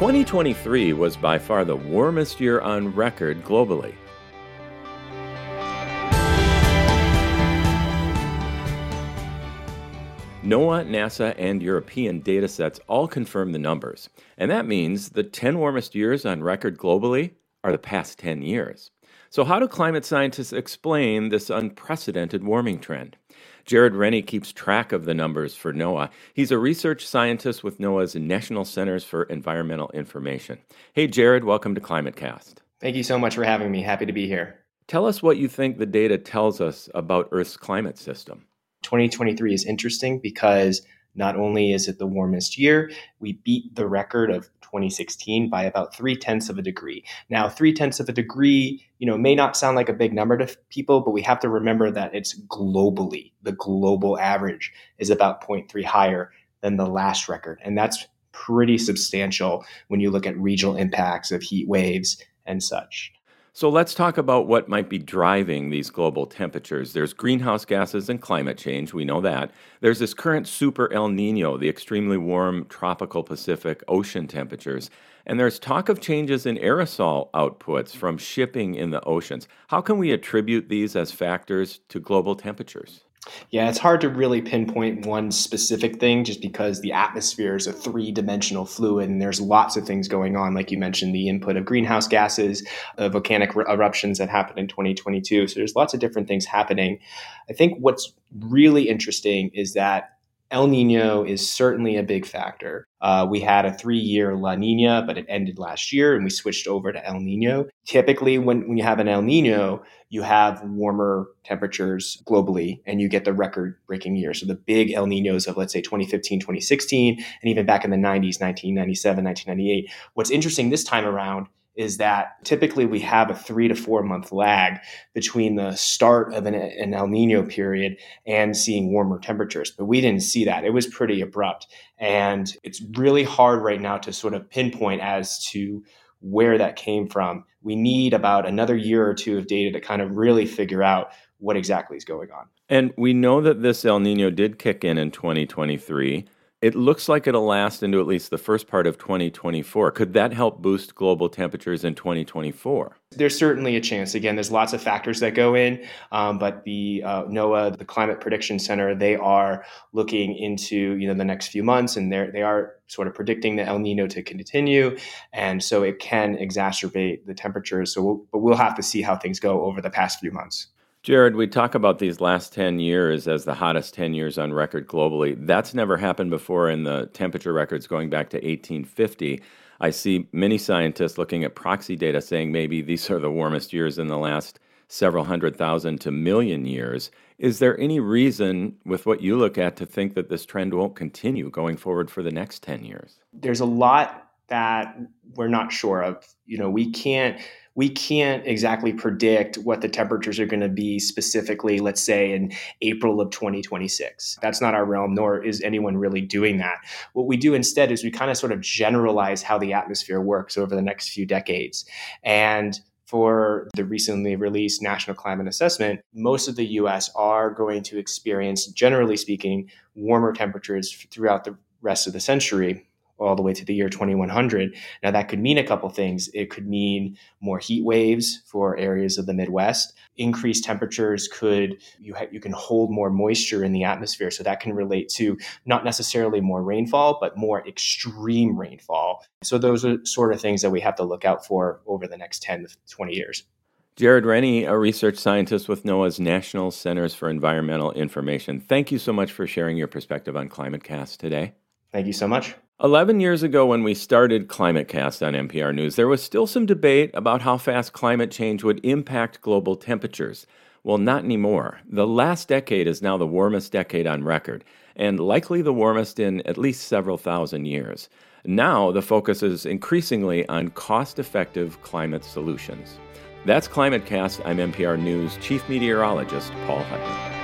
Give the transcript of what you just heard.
2023 was by far the warmest year on record globally. NOAA, NASA, and European datasets all confirm the numbers, and that means the 10 warmest years on record globally are the past 10 years. So, how do climate scientists explain this unprecedented warming trend? Jared Rennie keeps track of the numbers for NOAA. He's a research scientist with NOAA's National Centers for Environmental Information. Hey, Jared, welcome to ClimateCast. Thank you so much for having me. Happy to be here. Tell us what you think the data tells us about Earth's climate system. 2023 is interesting because not only is it the warmest year, we beat the record of 2016 by about three tenths of a degree. Now, three tenths of a degree, you know, may not sound like a big number to people, but we have to remember that it's globally. The global average is about 0.3 higher than the last record. And that's pretty substantial when you look at regional impacts of heat waves and such. So let's talk about what might be driving these global temperatures. There's greenhouse gases and climate change, we know that. There's this current super El Nino, the extremely warm tropical Pacific ocean temperatures. And there's talk of changes in aerosol outputs from shipping in the oceans. How can we attribute these as factors to global temperatures? Yeah, it's hard to really pinpoint one specific thing just because the atmosphere is a three dimensional fluid and there's lots of things going on. Like you mentioned, the input of greenhouse gases, uh, volcanic eruptions that happened in 2022. So there's lots of different things happening. I think what's really interesting is that El Nino is certainly a big factor. Uh, we had a three year La Nina, but it ended last year and we switched over to El Nino. Typically, when, when you have an El Nino, you have warmer temperatures globally and you get the record breaking year. So the big El Ninos of, let's say, 2015, 2016, and even back in the 90s, 1997, 1998. What's interesting this time around is that typically we have a three to four month lag between the start of an, an, El Nino period and seeing warmer temperatures. But we didn't see that. It was pretty abrupt. And it's really hard right now to sort of pinpoint as to where that came from. We need about another year or two of data to kind of really figure out what exactly is going on. And we know that this El Nino did kick in in 2023. It looks like it'll last into at least the first part of 2024. Could that help boost global temperatures in 2024? There's certainly a chance. Again, there's lots of factors that go in, um, but the uh, NOAA, the Climate Prediction Center, they are looking into you know the next few months, and they they are sort of predicting the El Nino to continue, and so it can exacerbate the temperatures. So, we'll, but we'll have to see how things go over the past few months. Jared, we talk about these last 10 years as the hottest 10 years on record globally. That's never happened before in the temperature records going back to 1850. I see many scientists looking at proxy data saying maybe these are the warmest years in the last several hundred thousand to million years. Is there any reason, with what you look at, to think that this trend won't continue going forward for the next 10 years? There's a lot that we're not sure of. You know, we can't we can't exactly predict what the temperatures are going to be specifically, let's say in April of 2026. That's not our realm, nor is anyone really doing that. What we do instead is we kind of sort of generalize how the atmosphere works over the next few decades. And for the recently released National Climate Assessment, most of the US are going to experience, generally speaking, warmer temperatures throughout the rest of the century all the way to the year 2100. Now, that could mean a couple things. It could mean more heat waves for areas of the Midwest. Increased temperatures could, you, ha- you can hold more moisture in the atmosphere. So that can relate to not necessarily more rainfall, but more extreme rainfall. So those are sort of things that we have to look out for over the next 10 to 20 years. Jared Rennie, a research scientist with NOAA's National Centers for Environmental Information. Thank you so much for sharing your perspective on ClimateCast today. Thank you so much. 11 years ago, when we started ClimateCast on MPR News, there was still some debate about how fast climate change would impact global temperatures. Well, not anymore. The last decade is now the warmest decade on record, and likely the warmest in at least several thousand years. Now, the focus is increasingly on cost effective climate solutions. That's ClimateCast. I'm MPR News Chief Meteorologist Paul Huttner.